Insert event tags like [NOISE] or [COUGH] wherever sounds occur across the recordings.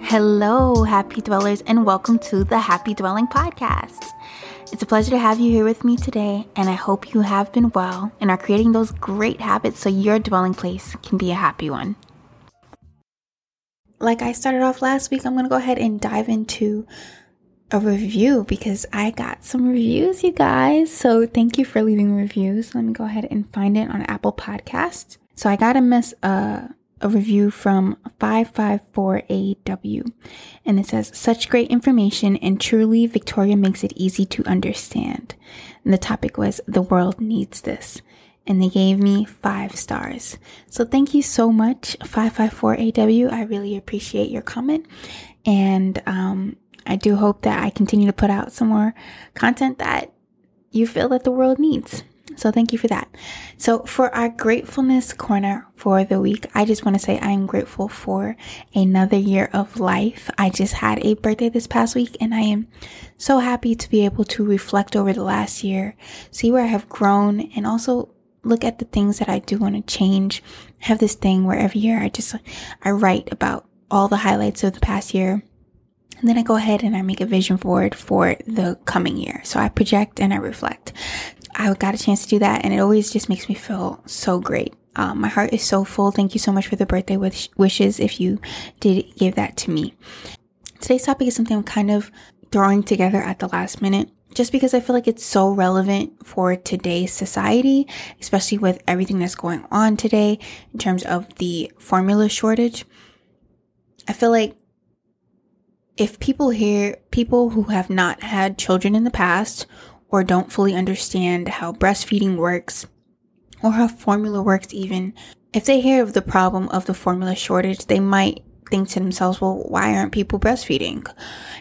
Hello, happy dwellers, and welcome to the Happy Dwelling Podcast. It's a pleasure to have you here with me today, and I hope you have been well and are creating those great habits so your dwelling place can be a happy one. Like I started off last week, I'm going to go ahead and dive into a review because I got some reviews, you guys. So thank you for leaving reviews. Let me go ahead and find it on Apple Podcast. So I got a miss uh a review from 554AW, and it says, Such great information, and truly, Victoria makes it easy to understand. And the topic was, The world needs this. And they gave me five stars. So thank you so much, 554AW. I really appreciate your comment. And um, I do hope that I continue to put out some more content that you feel that the world needs. So thank you for that. So for our gratefulness corner for the week, I just want to say I am grateful for another year of life. I just had a birthday this past week and I am so happy to be able to reflect over the last year, see where I have grown and also look at the things that I do want to change. I have this thing where every year I just, I write about all the highlights of the past year. And then I go ahead and I make a vision board for the coming year. So I project and I reflect. I got a chance to do that, and it always just makes me feel so great. Um, my heart is so full. Thank you so much for the birthday wish- wishes if you did give that to me. Today's topic is something I'm kind of throwing together at the last minute just because I feel like it's so relevant for today's society, especially with everything that's going on today in terms of the formula shortage. I feel like if people hear people who have not had children in the past or don't fully understand how breastfeeding works or how formula works even, if they hear of the problem of the formula shortage, they might think to themselves, well, why aren't people breastfeeding?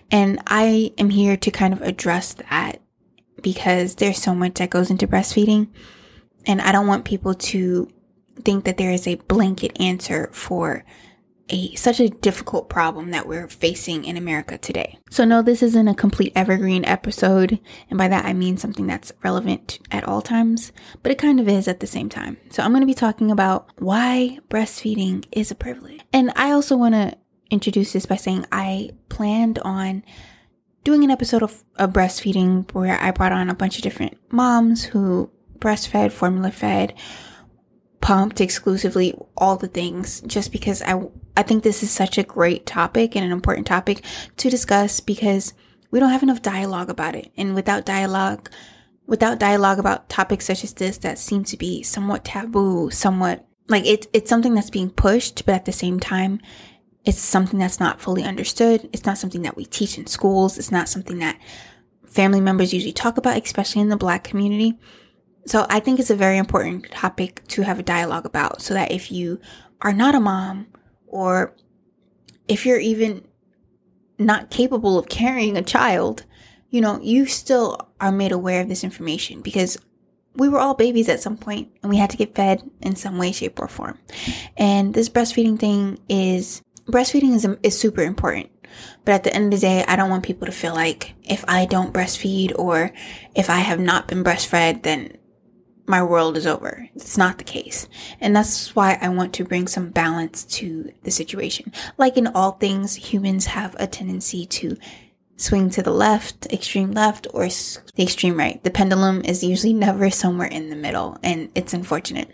And I am here to kind of address that because there's so much that goes into breastfeeding. And I don't want people to think that there is a blanket answer for a such a difficult problem that we're facing in America today. So no, this isn't a complete evergreen episode, and by that I mean something that's relevant at all times, but it kind of is at the same time. So I'm going to be talking about why breastfeeding is a privilege. And I also want to introduce this by saying I planned on doing an episode of, of breastfeeding where I brought on a bunch of different moms who breastfed, formula fed, pumped exclusively, all the things, just because I, I think this is such a great topic and an important topic to discuss because we don't have enough dialogue about it. And without dialogue, without dialogue about topics such as this that seem to be somewhat taboo, somewhat like it's it's something that's being pushed, but at the same time, it's something that's not fully understood. It's not something that we teach in schools. It's not something that family members usually talk about, especially in the black community. So I think it's a very important topic to have a dialogue about so that if you are not a mom or if you're even not capable of carrying a child, you know, you still are made aware of this information because we were all babies at some point and we had to get fed in some way, shape, or form. And this breastfeeding thing is breastfeeding is, is super important. But at the end of the day, I don't want people to feel like if I don't breastfeed or if I have not been breastfed, then my world is over. It's not the case. And that's why I want to bring some balance to the situation. Like in all things, humans have a tendency to swing to the left, extreme left, or the extreme right. The pendulum is usually never somewhere in the middle, and it's unfortunate.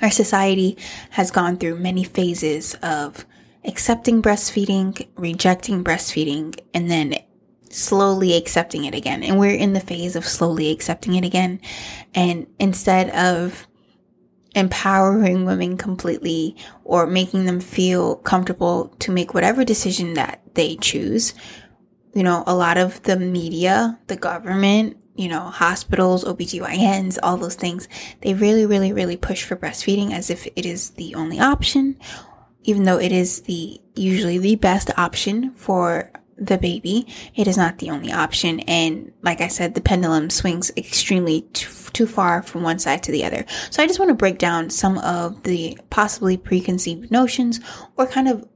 Our society has gone through many phases of accepting breastfeeding, rejecting breastfeeding, and then slowly accepting it again. And we're in the phase of slowly accepting it again. And instead of empowering women completely or making them feel comfortable to make whatever decision that they choose, you know, a lot of the media, the government, you know, hospitals, OBGYNs, all those things, they really, really, really push for breastfeeding as if it is the only option, even though it is the usually the best option for the baby. It is not the only option. And like I said, the pendulum swings extremely t- too far from one side to the other. So I just want to break down some of the possibly preconceived notions or kind of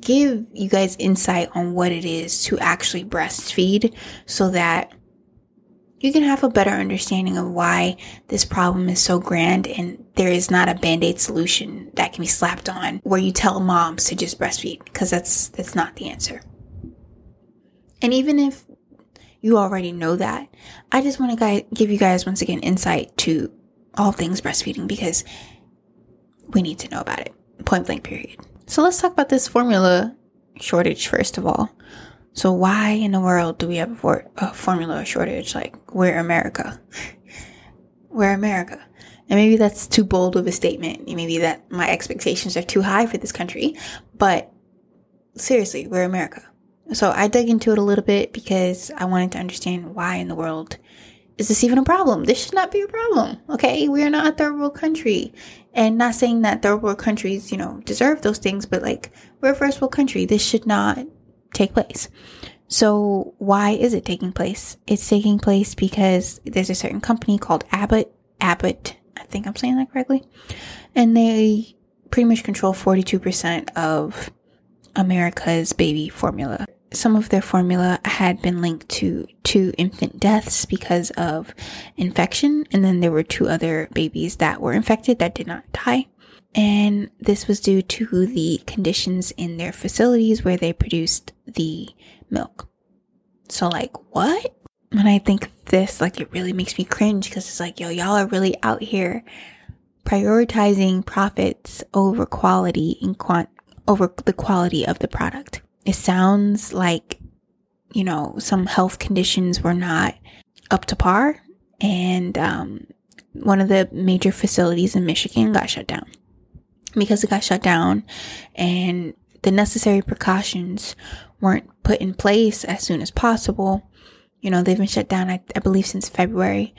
give you guys insight on what it is to actually breastfeed so that you can have a better understanding of why this problem is so grand and there is not a band-aid solution that can be slapped on where you tell moms to just breastfeed because that's that's not the answer. And even if you already know that, I just want to give you guys once again insight to all things breastfeeding because we need to know about it. Point blank period. So let's talk about this formula shortage first of all. So why in the world do we have a, for- a formula shortage? Like we're America. [LAUGHS] we're America. And maybe that's too bold of a statement. Maybe that my expectations are too high for this country. But seriously, we're America. So I dug into it a little bit because I wanted to understand why in the world is this even a problem? This should not be a problem. Okay. We are not a third world country. And not saying that third world countries, you know, deserve those things, but like we're a first world country. This should not take place. So why is it taking place? It's taking place because there's a certain company called Abbott, Abbott, I think I'm saying that correctly. And they pretty much control 42% of America's baby formula. Some of their formula had been linked to two infant deaths because of infection. And then there were two other babies that were infected that did not die. And this was due to the conditions in their facilities where they produced the milk. So, like, what? When I think this, like, it really makes me cringe because it's like, yo, y'all are really out here prioritizing profits over quality and quant over the quality of the product. It sounds like, you know, some health conditions were not up to par, and um, one of the major facilities in Michigan got shut down because it got shut down and the necessary precautions weren't put in place as soon as possible. You know, they've been shut down, I, I, believe, since February.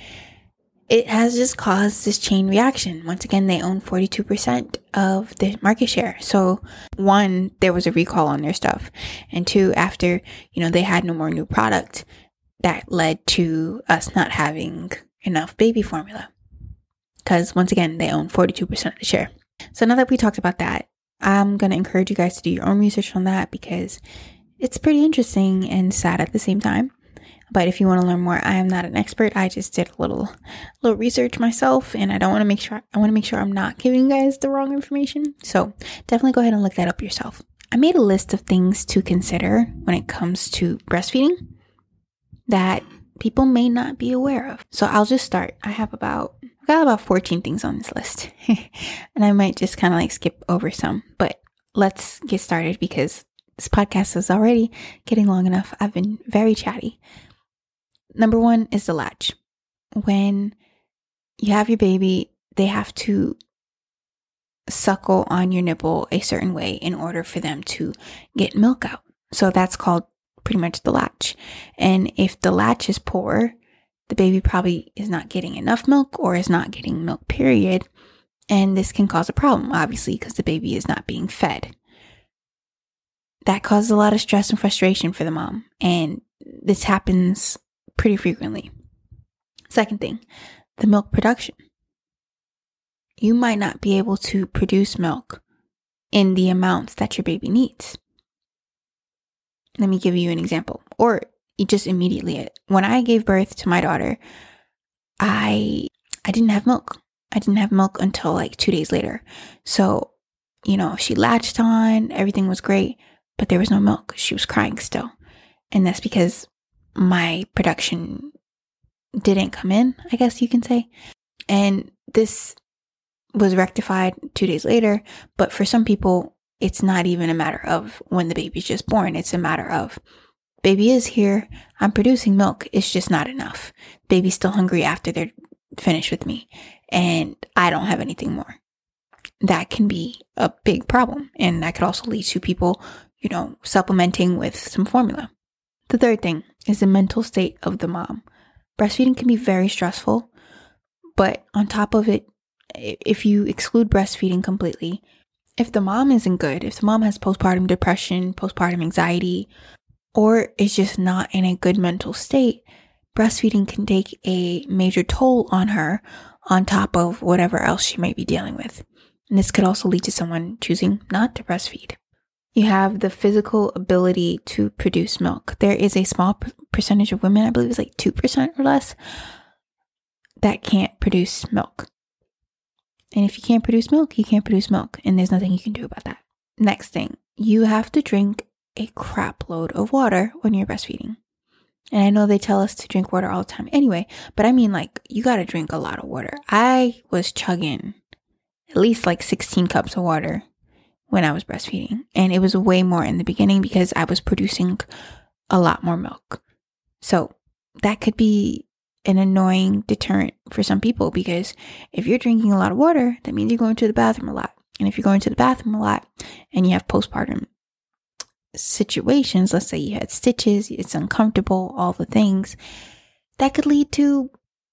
It has just caused this chain reaction. Once again, they own 42% of the market share. So, one, there was a recall on their stuff. And two, after, you know, they had no more new product, that led to us not having enough baby formula. Because once again, they own 42% of the share. So now that we talked about that, I'm going to encourage you guys to do your own research on that because it's pretty interesting and sad at the same time. But if you want to learn more, I am not an expert. I just did a little little research myself and I don't want to make sure I want to make sure I'm not giving you guys the wrong information. So, definitely go ahead and look that up yourself. I made a list of things to consider when it comes to breastfeeding that people may not be aware of. So, I'll just start. I have about I've got about 14 things on this list, [LAUGHS] and I might just kind of like skip over some, but let's get started because this podcast is already getting long enough. I've been very chatty. Number one is the latch. When you have your baby, they have to suckle on your nipple a certain way in order for them to get milk out. So that's called pretty much the latch. And if the latch is poor, the baby probably is not getting enough milk or is not getting milk, period. And this can cause a problem, obviously, because the baby is not being fed. That causes a lot of stress and frustration for the mom. And this happens pretty frequently. Second thing, the milk production. You might not be able to produce milk in the amounts that your baby needs. Let me give you an example. Or just immediately when I gave birth to my daughter, I I didn't have milk. I didn't have milk until like 2 days later. So, you know, she latched on, everything was great, but there was no milk. She was crying still. And that's because my production didn't come in, I guess you can say. And this was rectified 2 days later, but for some people it's not even a matter of when the baby's just born. It's a matter of Baby is here. I'm producing milk. It's just not enough. Baby's still hungry after they're finished with me. And I don't have anything more. That can be a big problem. And that could also lead to people, you know, supplementing with some formula. The third thing is the mental state of the mom. Breastfeeding can be very stressful, but on top of it, if you exclude breastfeeding completely, if the mom isn't good, if the mom has postpartum depression, postpartum anxiety, or is just not in a good mental state, breastfeeding can take a major toll on her on top of whatever else she might be dealing with. And this could also lead to someone choosing not to breastfeed. You have the physical ability to produce milk. There is a small percentage of women, I believe it's like 2% or less, that can't produce milk. And if you can't produce milk, you can't produce milk, and there's nothing you can do about that. Next thing, you have to drink a crap load of water when you're breastfeeding. And I know they tell us to drink water all the time anyway, but I mean, like, you gotta drink a lot of water. I was chugging at least like 16 cups of water when I was breastfeeding. And it was way more in the beginning because I was producing a lot more milk. So that could be an annoying deterrent for some people because if you're drinking a lot of water, that means you're going to the bathroom a lot. And if you're going to the bathroom a lot and you have postpartum situations, let's say you had stitches, it's uncomfortable, all the things, that could lead to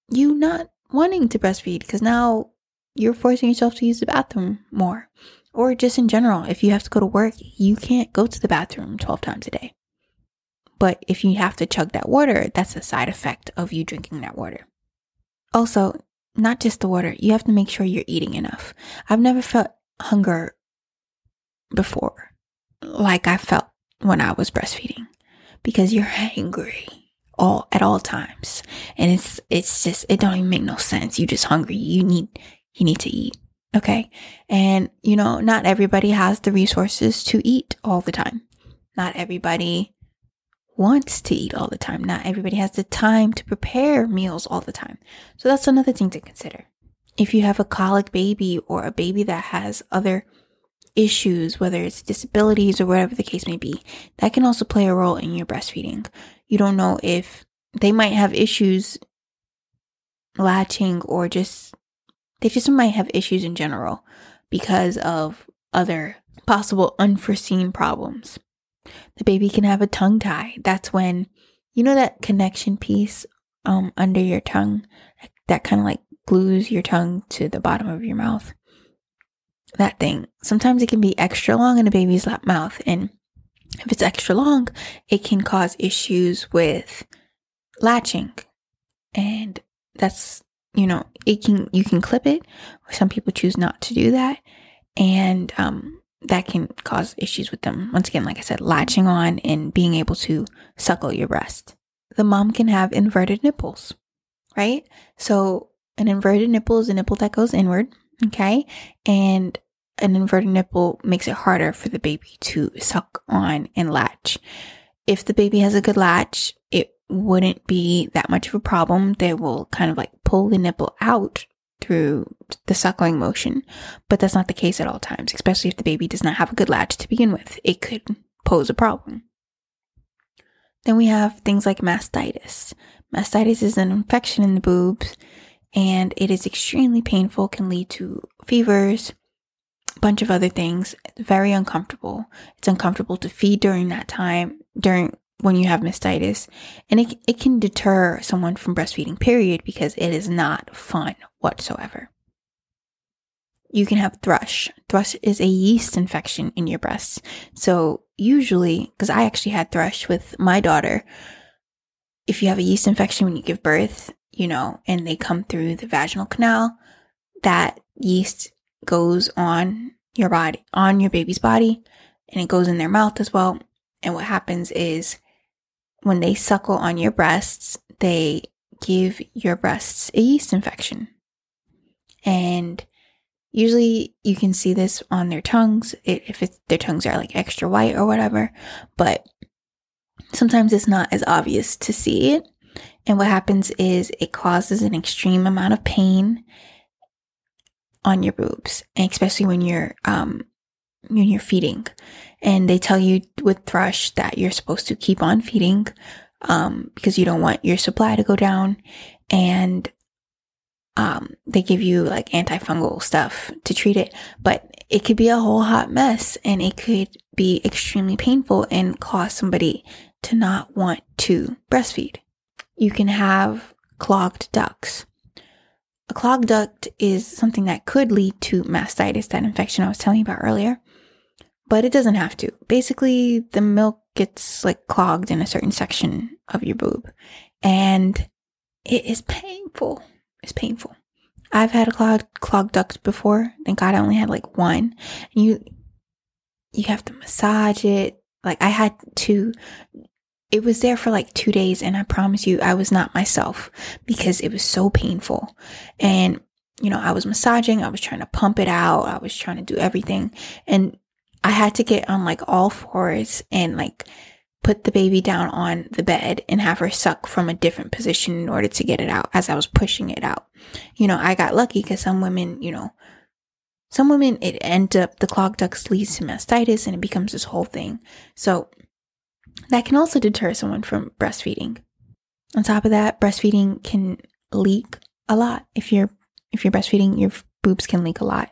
you not wanting to breastfeed because now you're forcing yourself to use the bathroom more. Or just in general, if you have to go to work, you can't go to the bathroom 12 times a day. But if you have to chug that water, that's a side effect of you drinking that water. Also, not just the water, you have to make sure you're eating enough. I've never felt hunger before like I felt when I was breastfeeding because you're hungry all at all times and it's it's just it don't even make no sense you just hungry you need you need to eat okay and you know not everybody has the resources to eat all the time not everybody wants to eat all the time. Not everybody has the time to prepare meals all the time. So that's another thing to consider. If you have a colic baby or a baby that has other issues, whether it's disabilities or whatever the case may be, that can also play a role in your breastfeeding. You don't know if they might have issues latching or just, they just might have issues in general because of other possible unforeseen problems. The baby can have a tongue tie. That's when, you know, that connection piece um, under your tongue that kind of like glues your tongue to the bottom of your mouth. That thing. Sometimes it can be extra long in a baby's lap mouth. And if it's extra long, it can cause issues with latching. And that's, you know, it can, you can clip it. Some people choose not to do that. And, um, that can cause issues with them. Once again, like I said, latching on and being able to suckle your breast. The mom can have inverted nipples, right? So, an inverted nipple is a nipple that goes inward, okay? And an inverted nipple makes it harder for the baby to suck on and latch. If the baby has a good latch, it wouldn't be that much of a problem. They will kind of like pull the nipple out through the suckling motion, but that's not the case at all times, especially if the baby does not have a good latch to begin with. It could pose a problem. Then we have things like mastitis. Mastitis is an infection in the boobs and it is extremely painful, can lead to fevers, a bunch of other things. It's very uncomfortable. It's uncomfortable to feed during that time, during when you have mastitis and it, it can deter someone from breastfeeding period because it is not fun whatsoever. You can have thrush. Thrush is a yeast infection in your breasts. So usually because i actually had thrush with my daughter if you have a yeast infection when you give birth you know and they come through the vaginal canal that yeast goes on your body on your baby's body and it goes in their mouth as well. And what happens is when they suckle on your breasts, they give your breasts a yeast infection. And usually you can see this on their tongues if their tongues are like extra white or whatever, but sometimes it's not as obvious to see it. And what happens is it causes an extreme amount of pain on your boobs, especially when you're um, when you're feeding. And they tell you with thrush that you're supposed to keep on feeding um, because you don't want your supply to go down. And um, they give you like antifungal stuff to treat it, but it could be a whole hot mess and it could be extremely painful and cause somebody to not want to breastfeed. You can have clogged ducts. A clogged duct is something that could lead to mastitis, that infection I was telling you about earlier but it doesn't have to. Basically, the milk gets like clogged in a certain section of your boob and it is painful. It's painful. I've had a clogged clogged duct before. Thank God I only had like one. And you you have to massage it. Like I had to it was there for like two days and I promise you I was not myself because it was so painful. And, you know, I was massaging, I was trying to pump it out, I was trying to do everything. And I had to get on like all fours and like put the baby down on the bed and have her suck from a different position in order to get it out as I was pushing it out. You know, I got lucky because some women, you know, some women it ends up the clogged ducts leads to mastitis and it becomes this whole thing. So that can also deter someone from breastfeeding. On top of that, breastfeeding can leak a lot. If you're if you're breastfeeding, your boobs can leak a lot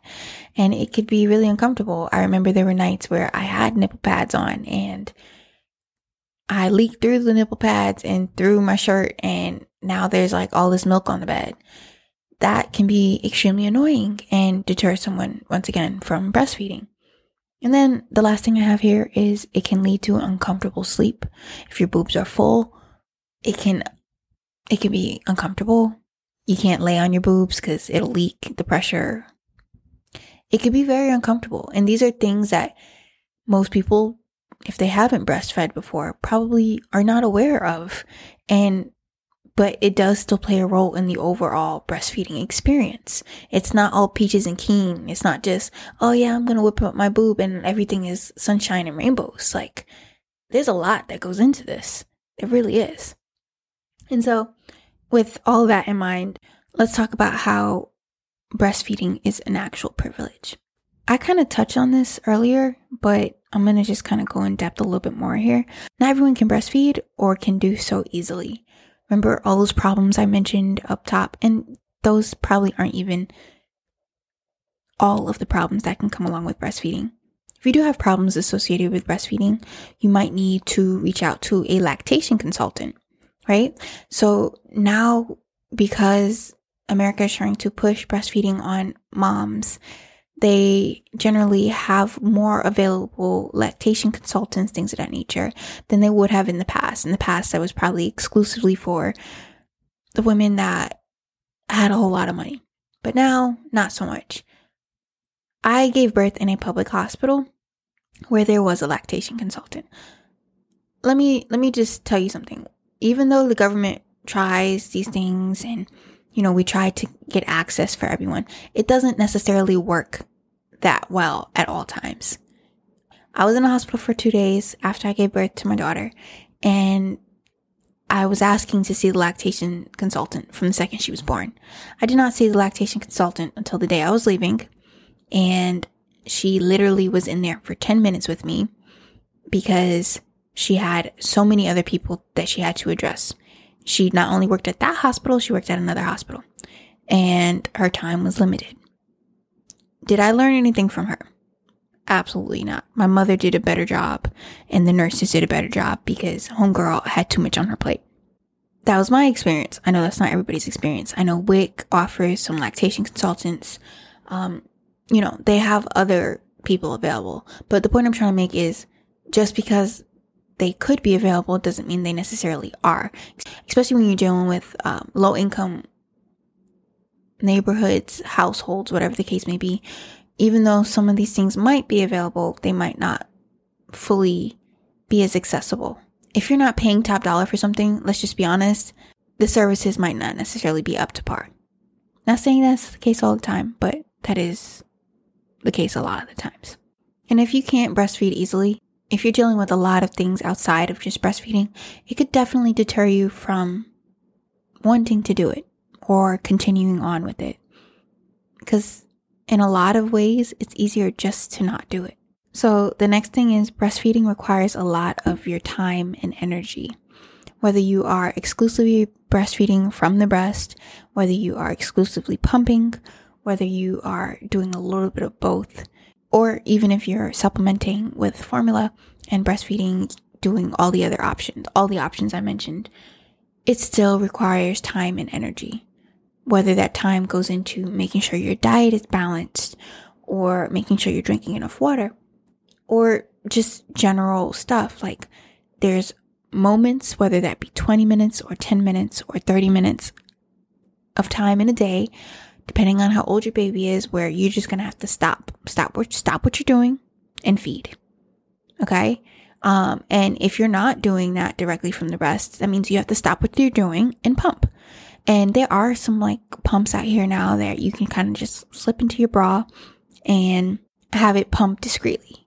and it could be really uncomfortable. I remember there were nights where I had nipple pads on and I leaked through the nipple pads and through my shirt and now there's like all this milk on the bed. That can be extremely annoying and deter someone once again from breastfeeding. And then the last thing I have here is it can lead to uncomfortable sleep. If your boobs are full, it can it can be uncomfortable. You can't lay on your boobs cuz it'll leak the pressure. It can be very uncomfortable. And these are things that most people if they haven't breastfed before probably are not aware of and but it does still play a role in the overall breastfeeding experience. It's not all peaches and keen. It's not just, oh yeah, I'm going to whip up my boob and everything is sunshine and rainbows. Like, there's a lot that goes into this. It really is. And so, with all that in mind, let's talk about how breastfeeding is an actual privilege. I kind of touched on this earlier, but I'm going to just kind of go in depth a little bit more here. Not everyone can breastfeed or can do so easily. Remember all those problems I mentioned up top? And those probably aren't even all of the problems that can come along with breastfeeding. If you do have problems associated with breastfeeding, you might need to reach out to a lactation consultant, right? So now, because America is trying to push breastfeeding on moms, they generally have more available lactation consultants, things of that nature, than they would have in the past. In the past, that was probably exclusively for the women that had a whole lot of money. But now, not so much. I gave birth in a public hospital where there was a lactation consultant. Let me let me just tell you something. Even though the government tries these things and you know, we try to get access for everyone. It doesn't necessarily work that well at all times. I was in a hospital for two days after I gave birth to my daughter, and I was asking to see the lactation consultant from the second she was born. I did not see the lactation consultant until the day I was leaving, and she literally was in there for 10 minutes with me because she had so many other people that she had to address. She not only worked at that hospital, she worked at another hospital. And her time was limited. Did I learn anything from her? Absolutely not. My mother did a better job, and the nurses did a better job because Homegirl had too much on her plate. That was my experience. I know that's not everybody's experience. I know WIC offers some lactation consultants. Um, you know, they have other people available. But the point I'm trying to make is just because they could be available doesn't mean they necessarily are. Especially when you're dealing with um, low income neighborhoods, households, whatever the case may be. Even though some of these things might be available, they might not fully be as accessible. If you're not paying top dollar for something, let's just be honest, the services might not necessarily be up to par. Not saying that's the case all the time, but that is the case a lot of the times. And if you can't breastfeed easily, if you're dealing with a lot of things outside of just breastfeeding, it could definitely deter you from wanting to do it or continuing on with it. Because in a lot of ways, it's easier just to not do it. So the next thing is breastfeeding requires a lot of your time and energy. Whether you are exclusively breastfeeding from the breast, whether you are exclusively pumping, whether you are doing a little bit of both, or even if you're supplementing with formula and breastfeeding, doing all the other options, all the options I mentioned, it still requires time and energy. Whether that time goes into making sure your diet is balanced or making sure you're drinking enough water or just general stuff like there's moments, whether that be 20 minutes or 10 minutes or 30 minutes of time in a day depending on how old your baby is, where you're just gonna have to stop, stop, stop what you're doing and feed. Okay. Um, and if you're not doing that directly from the breast, that means you have to stop what you're doing and pump. And there are some like pumps out here now that you can kind of just slip into your bra and have it pumped discreetly.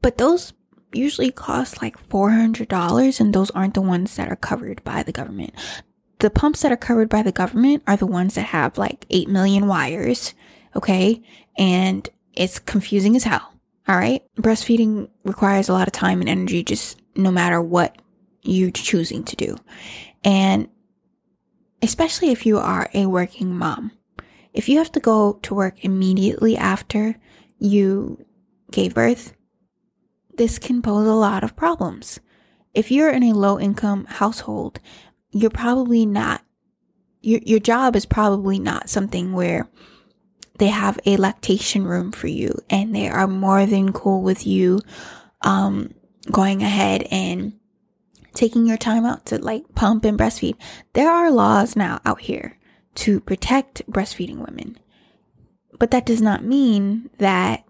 But those usually cost like $400 and those aren't the ones that are covered by the government. The pumps that are covered by the government are the ones that have like 8 million wires, okay? And it's confusing as hell. All right. Breastfeeding requires a lot of time and energy, just no matter what you're choosing to do. And especially if you are a working mom, if you have to go to work immediately after you gave birth, this can pose a lot of problems. If you're in a low income household, you're probably not, your, your job is probably not something where they have a lactation room for you and they are more than cool with you um, going ahead and taking your time out to like pump and breastfeed. There are laws now out here to protect breastfeeding women. But that does not mean that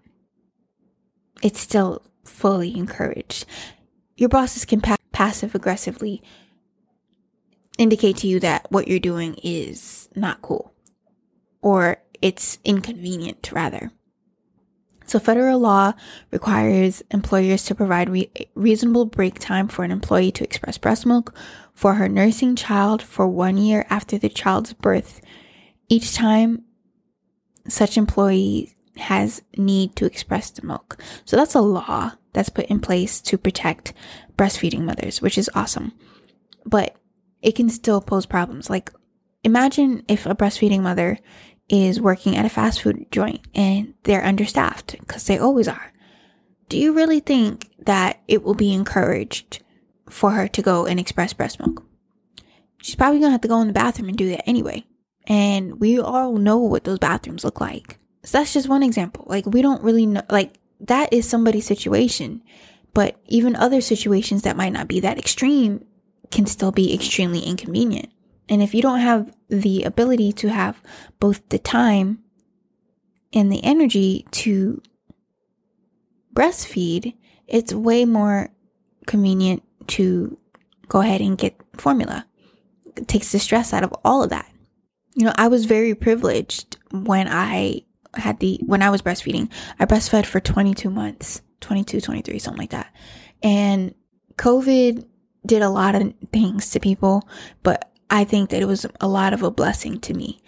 it's still fully encouraged. Your bosses can pa- passive aggressively indicate to you that what you're doing is not cool or it's inconvenient rather. So federal law requires employers to provide re- reasonable break time for an employee to express breast milk for her nursing child for one year after the child's birth. Each time such employee has need to express the milk. So that's a law that's put in place to protect breastfeeding mothers, which is awesome. But it can still pose problems. Like imagine if a breastfeeding mother is working at a fast food joint and they're understaffed because they always are. Do you really think that it will be encouraged for her to go and express breast milk? She's probably gonna have to go in the bathroom and do that anyway. And we all know what those bathrooms look like. So that's just one example. Like, we don't really know, like, that is somebody's situation. But even other situations that might not be that extreme can still be extremely inconvenient. And if you don't have the ability to have both the time and the energy to breastfeed, it's way more convenient to go ahead and get formula. It takes the stress out of all of that. You know, I was very privileged when I had the, when I was breastfeeding. I breastfed for 22 months, 22, 23, something like that. And COVID did a lot of things to people, but I think that it was a lot of a blessing to me.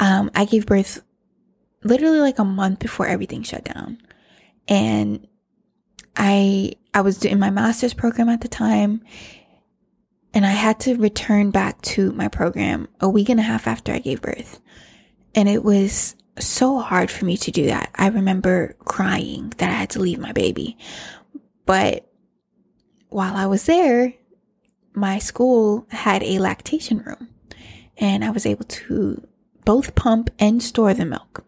Um, I gave birth literally like a month before everything shut down. And I, I was doing my master's program at the time and I had to return back to my program a week and a half after I gave birth. And it was so hard for me to do that. I remember crying that I had to leave my baby. But while I was there, my school had a lactation room and I was able to both pump and store the milk.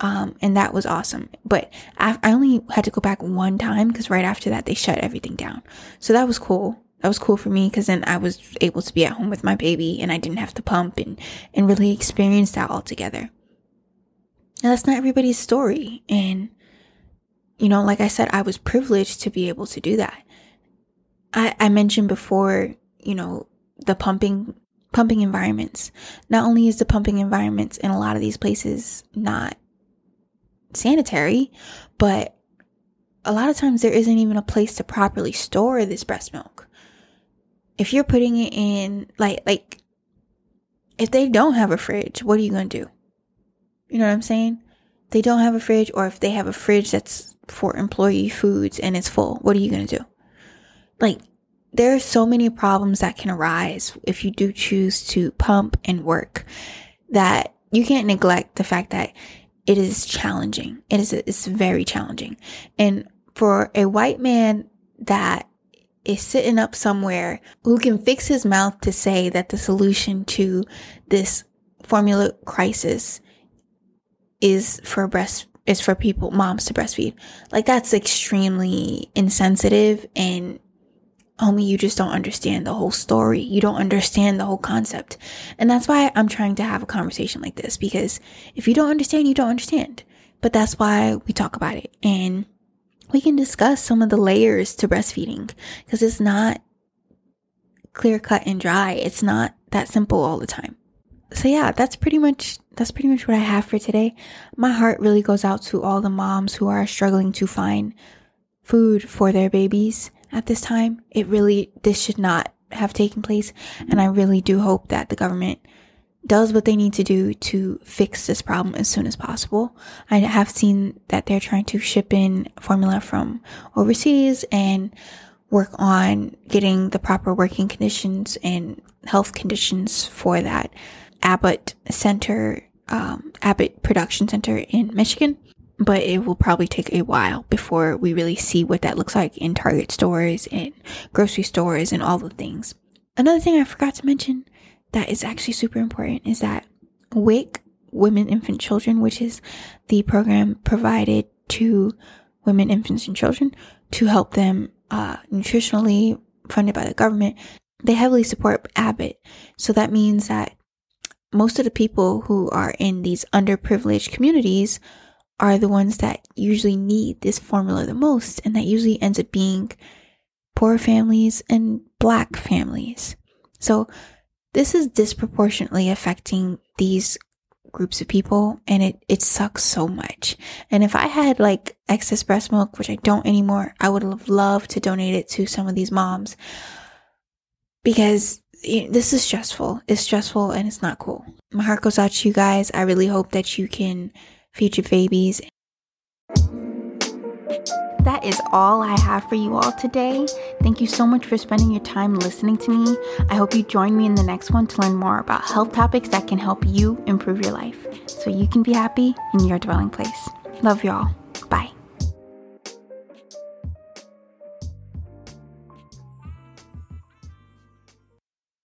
Um, and that was awesome. But I, only had to go back one time because right after that they shut everything down. So that was cool. That was cool for me because then I was able to be at home with my baby and I didn't have to pump and, and really experience that all together. And that's not everybody's story. And, you know, like I said, I was privileged to be able to do that. I, I mentioned before, you know, the pumping pumping environments. Not only is the pumping environments in a lot of these places not sanitary, but a lot of times there isn't even a place to properly store this breast milk. If you're putting it in like like if they don't have a fridge, what are you going to do? You know what I'm saying? They don't have a fridge or if they have a fridge that's for employee foods and it's full, what are you going to do? Like there are so many problems that can arise if you do choose to pump and work that you can't neglect the fact that it is challenging. It is it's very challenging. And for a white man that is sitting up somewhere who can fix his mouth to say that the solution to this formula crisis is for breast is for people moms to breastfeed. Like that's extremely insensitive and homie, you just don't understand the whole story. You don't understand the whole concept. And that's why I'm trying to have a conversation like this because if you don't understand, you don't understand. But that's why we talk about it. And we can discuss some of the layers to breastfeeding because it's not clear cut and dry. It's not that simple all the time. So yeah, that's pretty much that's pretty much what I have for today. My heart really goes out to all the moms who are struggling to find food for their babies at this time. It really this should not have taken place and I really do hope that the government does what they need to do to fix this problem as soon as possible. I have seen that they're trying to ship in formula from overseas and work on getting the proper working conditions and health conditions for that Abbott Center, um, Abbott Production Center in Michigan. But it will probably take a while before we really see what that looks like in Target stores and grocery stores and all the things. Another thing I forgot to mention that is actually super important is that WIC, Women, Infant, Children, which is the program provided to women, infants, and children to help them uh, nutritionally, funded by the government, they heavily support Abbott. So that means that most of the people who are in these underprivileged communities are the ones that usually need this formula the most, and that usually ends up being poor families and black families. So this is disproportionately affecting these groups of people and it, it sucks so much. And if I had like excess breast milk, which I don't anymore, I would have loved to donate it to some of these moms because this is stressful. It's stressful and it's not cool. My heart goes out to you guys. I really hope that you can your babies that is all I have for you all today. Thank you so much for spending your time listening to me. I hope you join me in the next one to learn more about health topics that can help you improve your life so you can be happy in your dwelling place. Love y'all.